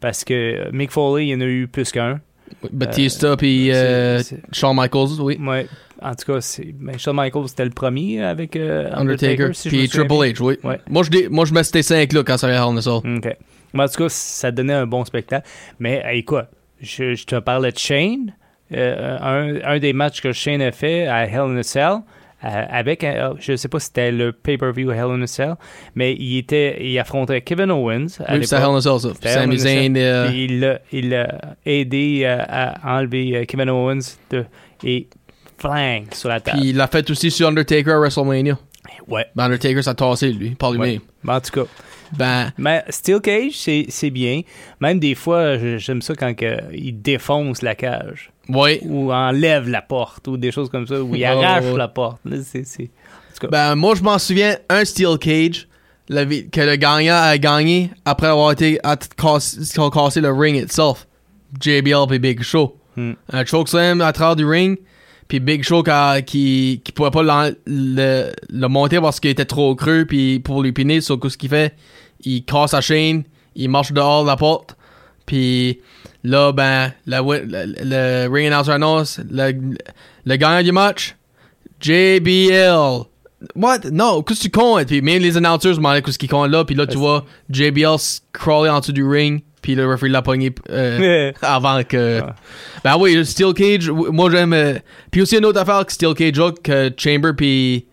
Parce que Mick Foley, il y en a eu plus qu'un.
Batista puis euh, Shawn Michaels, oui.
Ouais. En tout cas, c'est ben, Shawn Michaels, c'était le premier avec euh,
Undertaker,
Undertaker. si
puis Triple. H, oui.
Ouais.
Moi, je, dé- moi, je mets ces 5 là quand ça vient à Hell in a Cell.
OK. Mais en tout cas, ça donnait un bon spectacle. Mais, hey, quoi, je, je te parlais de Shane. euh, un, un des matchs que Shane a fait à Hell in a Cell, euh, avec, je sais pas si c'était le pay-per-view Hell in a Cell, mais il était, il affrontait Kevin Owens. à
Oui, c'est
l'époque.
Hell in a Cell, ça.
C'était
Sami
a.
Zayn,
il il l'a aidé à enlever Kevin Owens de- et flang sur la table.
puis il l'a fait aussi sur Undertaker à WrestleMania.
ouais.
Ben, Undertaker s'est tassé, lui, par
ouais.
lui-même.
Ben, en tout cas,
Ben,
mais Steel Cage, c'est bien. Même des fois, j'aime ça quand il défonce la cage
oui.
ou enlève la porte ou des choses comme ça, ou il arrache la porte. En tout cas,
Ben, moi, je m'en souviens, un Steel Cage la que le gagnant a gagné après avoir été à cassé le ring itself. JBL puis Big Show.
Hmm.
Un chokeslam à travers du ring, puis Big Show qui, qui, qui pouvait pas le, le monter parce qu'il était trop creux, puis pour lui piner, sur ce qu'il fait, il casse sa chaîne, il marche dehors de la porte, puis là, ben, le, le ring announcer annonce, le, le gagnant du match, JBL. What? Non, qu'est-ce que tu comptes? Puis même les announcers me demandaient qu'est-ce qu'ils comptent là, puis là, tu vois JBL crawler en dessous du ring, puis le referee l'a pogné euh, avant que...
Ouais.
Ben oui, le Steel Cage, moi j'aime... euh, Puis aussi une autre affaire que Steel Cage a, que Chamber puis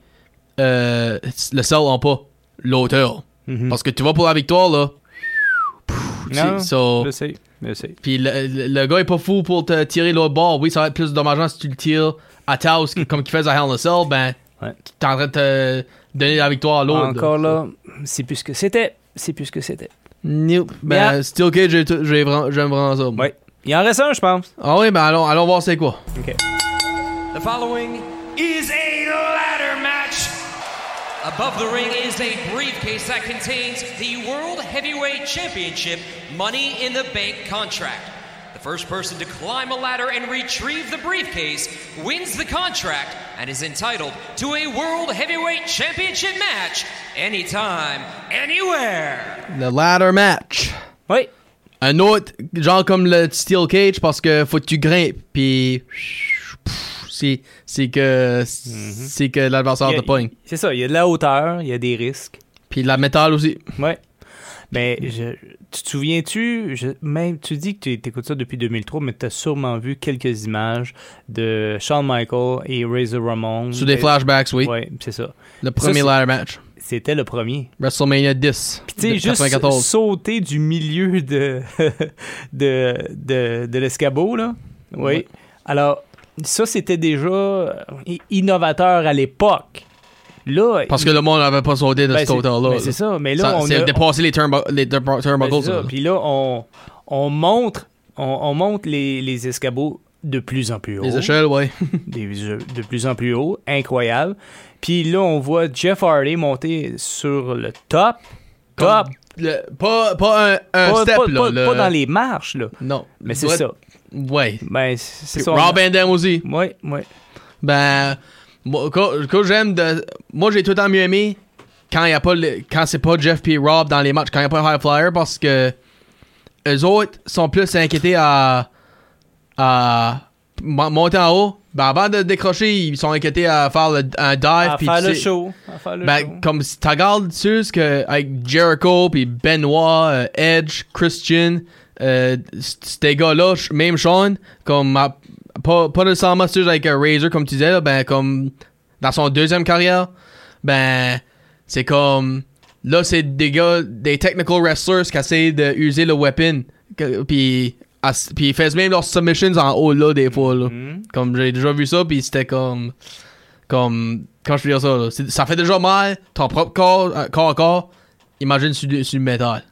euh, le Cell ont pas, l'auteur.
Mhm.
Parce que tu vas pour la victoire, là.
Non,
so-
je sais,
puis le, le- le gars est pas fou pour te tirer l'autre bord. Oui, ça va être plus dommageant si tu le tires à Taos, comme qu'il fait à Hell in a Cell, ben,
Ouais.
t'es en train de te donner la victoire à l'autre.
Encore là, c'est plus ce que c'était. C'est plus ce que c'était.
Nope. Ben,
Yeah.
Steel Cage, j'ai tout- j'ai vraiment- j'aime vraiment ça.
Ouais. Il en reste un, je pense.
Ah oui, ben allons, allons voir c'est quoi.
OK.
The following is a ladder match. Above the ring is a briefcase that contains the World Heavyweight Championship Money in the Bank contract. The first person to climb a ladder and retrieve the briefcase wins the contract and is entitled to a World Heavyweight Championship match anytime, anywhere.
Le ladder match.
Oui.
Un autre, genre comme le Steel Cage, parce que faut que tu grimpes, puis c'est c'est que c'est que l'adversaire te pogne.
C'est ça, il y a de la hauteur, il y a des risques.
Puis la métal aussi.
Ouais. Mais je- tu te souviens-tu, je- même tu dis que tu écoutes ça depuis 2003, mais tu as sûrement vu quelques images de Shawn Michael et Razor Ramon.
Sous des flashbacks, oui.
Ouais, c'est ça.
Le premier ladder match.
C'était le premier.
WrestleMania 10.
Puis tu sais, juste
94.
sauter du milieu de, de, de, de l'escabeau, là. Oui.
Ouais.
Alors, ça, c'était déjà innovateur à l'époque. Là,
Parce que le monde n'avait pas sauté de
ben, c'est-
hauteur-là.
ben, c'est ça. Mais là,
Ça-
on
C'est
a-
dépassé les,
Ben,
turnbuckles.
ça. Puis là, on, on montre, on, on monte les, les escabeaux de plus en plus haut.
Les échelles.
Des- de plus en plus haut. Incroyable. Puis là, on voit Jeff Hardy monter sur le top. Top.
Le- pas, pas un, un
Pas,
step,
pas-
là.
pas-
le-
pas dans les marches, là.
Non.
Mais c'est ça.
Ouais.
Ben, c'est ça.
Rob Van Dam aussi.
Ouais, ouais.
Ben, moi, j'aime de. Moi, j'ai tout le temps mieux aimé quand y a pas le- quand c'est pas Jeff P. Rob dans les matchs, quand il n'y a pas High Flyer, parce que eux autres sont plus inquiétés à. à mo- monter en haut. Ben, avant de décrocher, ils sont inquiétés à faire le, un dive.
À faire le
sais-
show. À faire le show.
Ben, comme si tu regardes dessus, que avec Jericho, puis Benoit, euh, Edge, Christian, euh, ces gars-là, même Sean, comme à- pas, pas nécessairement sûr avec un Razor, comme tu disais, là, ben, comme dans son deuxième carrière, ben, c'est comme là, c'est des gars, des technical wrestlers qui essaient d'user le weapon, puis ils font même leurs submissions en haut là des fois là.
Mhm.
Comme j'ai déjà vu ça, puis c'était comme. Comme. Quand je veux dire ça, là, ça fait déjà mal, ton propre corps, euh, corps à corps. Imagine sur, sur le métal.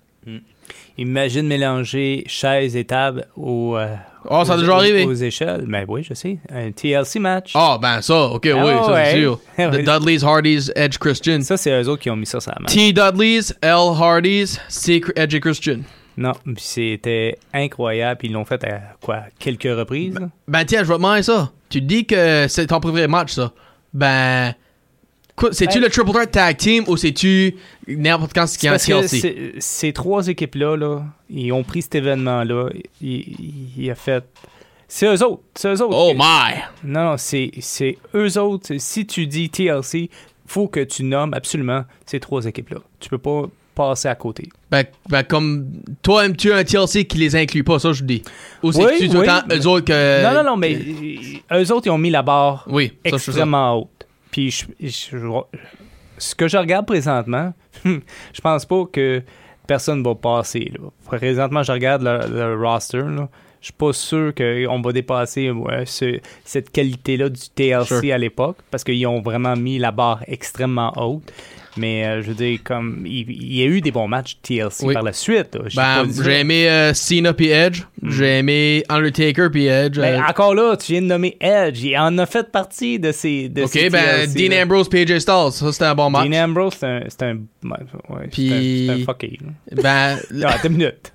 Imagine mélanger chaise et table au, euh,
Oh, ça a déjà arrivé.
Aux échelles. Ben oui, je sais. Un TLC match.
Ah, ben ça, ok,
Ah
oui, ça
ouais.
c'est sûr. The. Dudleys, Hardys, Edge Christian.
Ça, c'est eux autres qui ont mis ça sur la map.
T. Dudleys, L. Hardys, C. Edge et Christian.
Non, c'était incroyable. Puis ils l'ont fait à quoi Quelques reprises? là.
Ben tiens, je vais te demander ça. Tu dis que c'est ton préféré match, ça. Ben. C'est-tu
Ben-
le Triple Threat Tag Team ou c'est-tu n'importe quand ce qui est en
c'est- ces trois équipes-là, là, ils ont pris cet événement-là. Il, il- il a fait. C'est eux autres. C'est eux autres.
Oh my!
Non, non, c'est c'est eux autres. Si tu dis TLC, faut que tu nommes absolument ces trois équipes-là. Tu peux pas passer à côté.
Ben, ben comme toi, aimes-tu un TLC qui les inclut pas, ça je dis. Ou c'est
Oui,
tu tout le
oui.
temps eux autres que.
non, non, non, mais euh, eux autres, ils ont mis la barre
Oui,
extrêmement haute. Puis ce que je regarde présentement, je pense pas que personne va passer. Présentement, je regarde le, le roster. Là. Je suis pas sûr qu'on va dépasser ouais, ce- cette qualité-là du TLC
Sure.
à l'époque, parce qu'ils ont vraiment mis la barre extrêmement haute. Mais euh, je veux dire, comme il, il y a eu des bons matchs TLC
Oui.
par la suite. J'ai
Ben, j'ai aimé euh, Cena puis Edge. J'ai aimé Undertaker puis Edge.
Ben,
euh,
encore là, tu viens de nommer Edge. Il en a fait partie de ces. De
ok,
ces
ben,
TLC,
Dean
là.
Ambrose puis AJ Styles. Ça, c'était un bon match.
Dean Ambrose, c'est un. C'est un. ouais,
Puis-
un- c'est un fucké. là.
Ben,
Ah, attends une minute.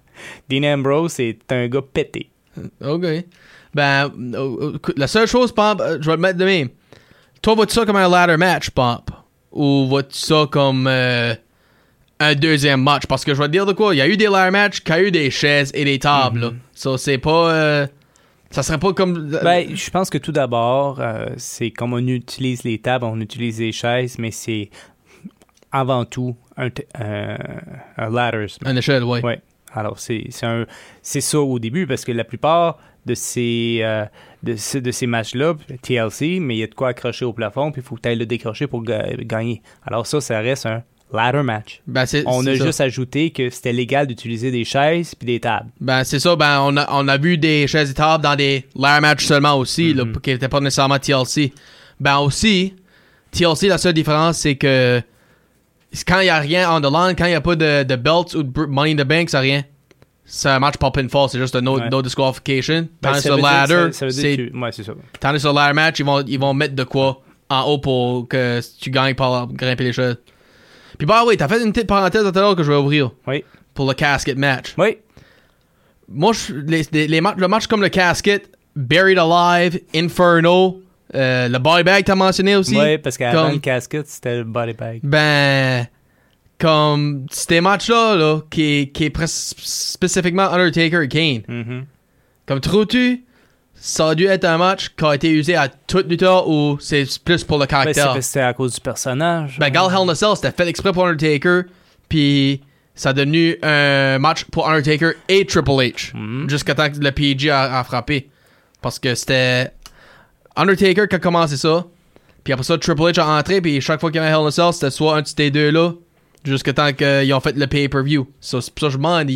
Dean Ambrose, c'est un gars pété.
Ok. Ben, euh, euh, la seule chose, Pomp, euh, je vais te mettre de même. Toi, vois-tu ça comme un ladder match, Pomp? Ou vois-tu ça comme euh, un deuxième match? Parce que je vais te dire de quoi. Il y a eu des ladder matchs, qu'il y a eu des chaises et des tables. là. Ça, c'est pas. euh, ça serait pas comme.
Ben, je pense que tout d'abord, euh, c'est comme on utilise les tables, on utilise les chaises, mais c'est avant tout un, un, ladders.
Un échelle, ouais.
Ouais. Alors, c'est c'est un- c'est ça au début, parce que la plupart de ces, euh, de, ces- de ces matchs-là, TLC, mais il y a de quoi accrocher au plafond, puis il faut que tu ailles le décrocher pour ga- gagner. Alors, ça, ça reste un ladder match.
Ben,
On a
ça.
juste ajouté que c'était légal d'utiliser des chaises puis des tables.
Ben, c'est ça. Ben, on a, on a vu des chaises et tables dans des ladder matchs seulement aussi, là,
Mhm.
qui n'étaient pas nécessairement TLC. Ben, aussi, TLC, la seule différence, c'est que quand il n'y a rien on the line, quand il n'y a pas de, de belts ou de money in the bank, c'est rien. C'est un match pop and fall, c'est juste un no,
Ouais.
no disqualification.
Ben,
Tandis
ça
sur ladder,
ça- ça
c'est
ouais, c'est ça.
tandis sur le ladder match, ils vont, ils vont mettre de quoi en haut pour que tu gagnes par grimper les chaises. Puis, bah oui, t'as fait une petite parenthèse tout à l'heure que je vais ouvrir
Oui.
pour le casket match.
Oui.
Moi, je- les, les, les matchs, le match comme le casket, Buried Alive, Inferno, euh, le body bag t'as mentionné aussi?
Oui, parce qu'avant
comme-
le casket, c'était le body bag.
Ben, comme ces matchs-là, là, qui, qui est presque spécifiquement Undertaker et Kane.
Mhm.
Comme trouves-tu, ça a dû être un match qui a été usé à tout lutteur ou c'est plus pour le
Ben, c'est
caractère?
que c'était à cause du personnage.
Ben, Gal Hell Cell, c'était fait exprès pour Undertaker, puis ça a devenu un match pour Undertaker et Triple H,
Mhm.
jusqu'à temps que le PG a, a frappé. Parce que c'était Undertaker qui a commencé ça, puis après ça, Triple H a entré, puis chaque fois qu'il y avait Hell in a Cell, c'était soit un de ces deux-là, jusqu'à temps qu'ils ont fait le pay-per-view. So, c'est pour ça je demande,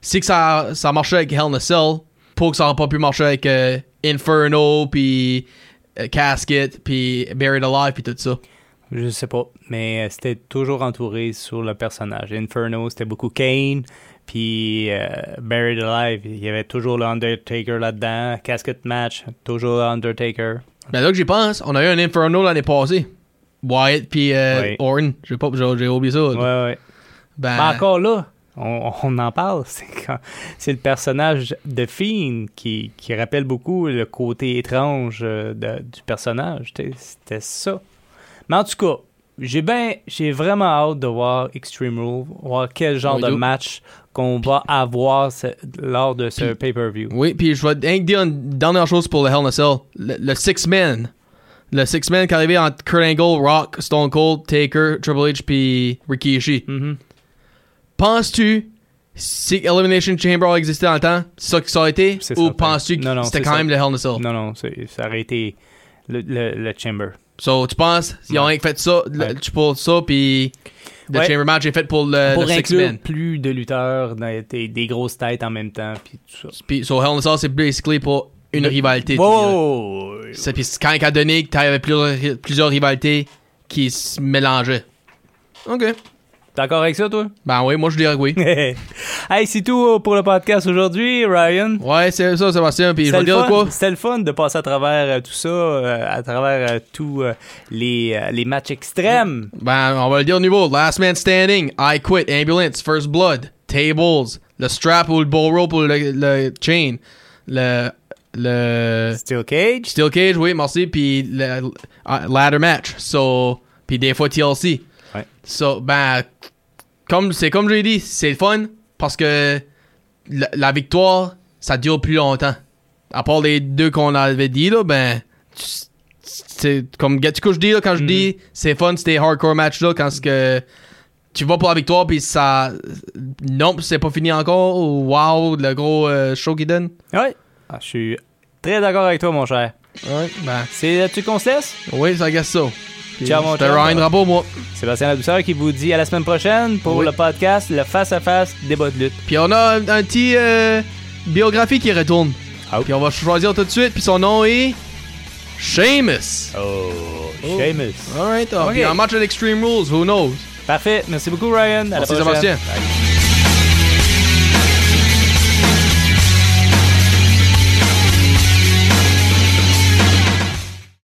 si ça, ça marchait avec Hell in a Cell, pour que ça n'aurait pas pu marcher avec euh, Inferno, puis euh, Casket, puis Buried Alive, puis tout ça.
Je sais pas, mais euh, c'était toujours entouré sur le personnage. Inferno, c'était beaucoup Kane, puis euh, Buried Alive, il y avait toujours le Undertaker là-dedans. Casket match, toujours le Undertaker.
Ben là que j'y pense, on a eu un Inferno l'année passée. Wyatt puis euh,
Oui.
Orton. J'ai pas, j'ai, oublié ça.
Ouais, ouais.
Ben,
Mais encore là, on, on en parle. C'est quand- c'est le personnage de Fiend qui, qui rappelle beaucoup le côté étrange euh, de- du personnage. C'était ça. Mais en tout cas, j'ai ben, j'ai vraiment hâte de voir Extreme Rules, voir quel genre
Oui,
de match qu'on va avoir ce- lors de ce pay-per-view.
Oui, puis je vais dire une dernière chose pour le Hell in a Cell. Le, le Six Man. Le Six Man qui est arrivé entre Kurt Angle, Rock, Stone Cold, Taker, Triple H, puis Rikishi.
Mhm.
Penses-tu si Elimination Chamber a existé dans le temps, c'est ça que ça a été? Ou penses-tu que c'était quand
ça.
même le Hell in a Cell?
Non, non, ça aurait été le, le, le Chamber.
So, tu penses, ils ont rien fait ça,
Ouais.
pour ça, puis le
Ouais.
Chamber Match est fait pour le,
Pour
le Six
inclure
Man.
plus de lutteurs, des, des grosses têtes en même temps, puis tout ça.
Puis, so, Hell in a Cell, c'est basically pour une rivalité.
Wow!
C'est puis quand il a donné que t'avais plusieurs, plusieurs rivalités qui se mélangeaient. Ok.
D'accord avec ça, toi?
Ben oui, moi je dirais que oui.
hey, c'est tout pour le podcast aujourd'hui, Ryan.
Ouais, c'est ça, Sébastien. Puis je vais dire
fun-
quoi?
c'était le fun de passer à travers euh, tout ça, euh, à travers euh, tous les, les matchs extrêmes.
Ben, on va le dire au niveau. Last Man Standing, I Quit, Ambulance, First Blood, Tables, le strap ou le bull rope ou le, le chain, le, le
Steel Cage?
steel cage, oui, merci, puis le uh, ladder match. So, puis des fois TLC.
Ouais.
So, ben, comme c'est comme j'ai dit, c'est le fun parce que la, la victoire, ça dure plus longtemps. À part les deux qu'on avait dit là, ben, c'est comme tu que je dis là quand je dis c'est fun, c'était hardcore match là quand que tu vas pour la victoire puis ça non c'est pas fini encore ou wow le gros euh, show qu'il donne
Ouais. Ah, je suis très d'accord avec toi, mon cher.
ouais ben
C'est là-dessus qu'on se laisse?
oui ça guess ça
Ciao, mon.
Ryan Rabot moi
Sébastien Ladouceur qui vous dit à la semaine prochaine pour
Oui.
le podcast Le Face à Face débat de lutte.
Puis on a un, un petit euh, biographie qui retourne.
Ah oui.
Puis on va choisir tout de suite. Puis son nom est Seamus.
Oh, Sheamus.
Alright.
Ok.
Puis en match de Extreme Rules, who knows?
Parfait. Merci beaucoup, Ryan. À
Merci,
la prochaine.
Sébastien.
Bye.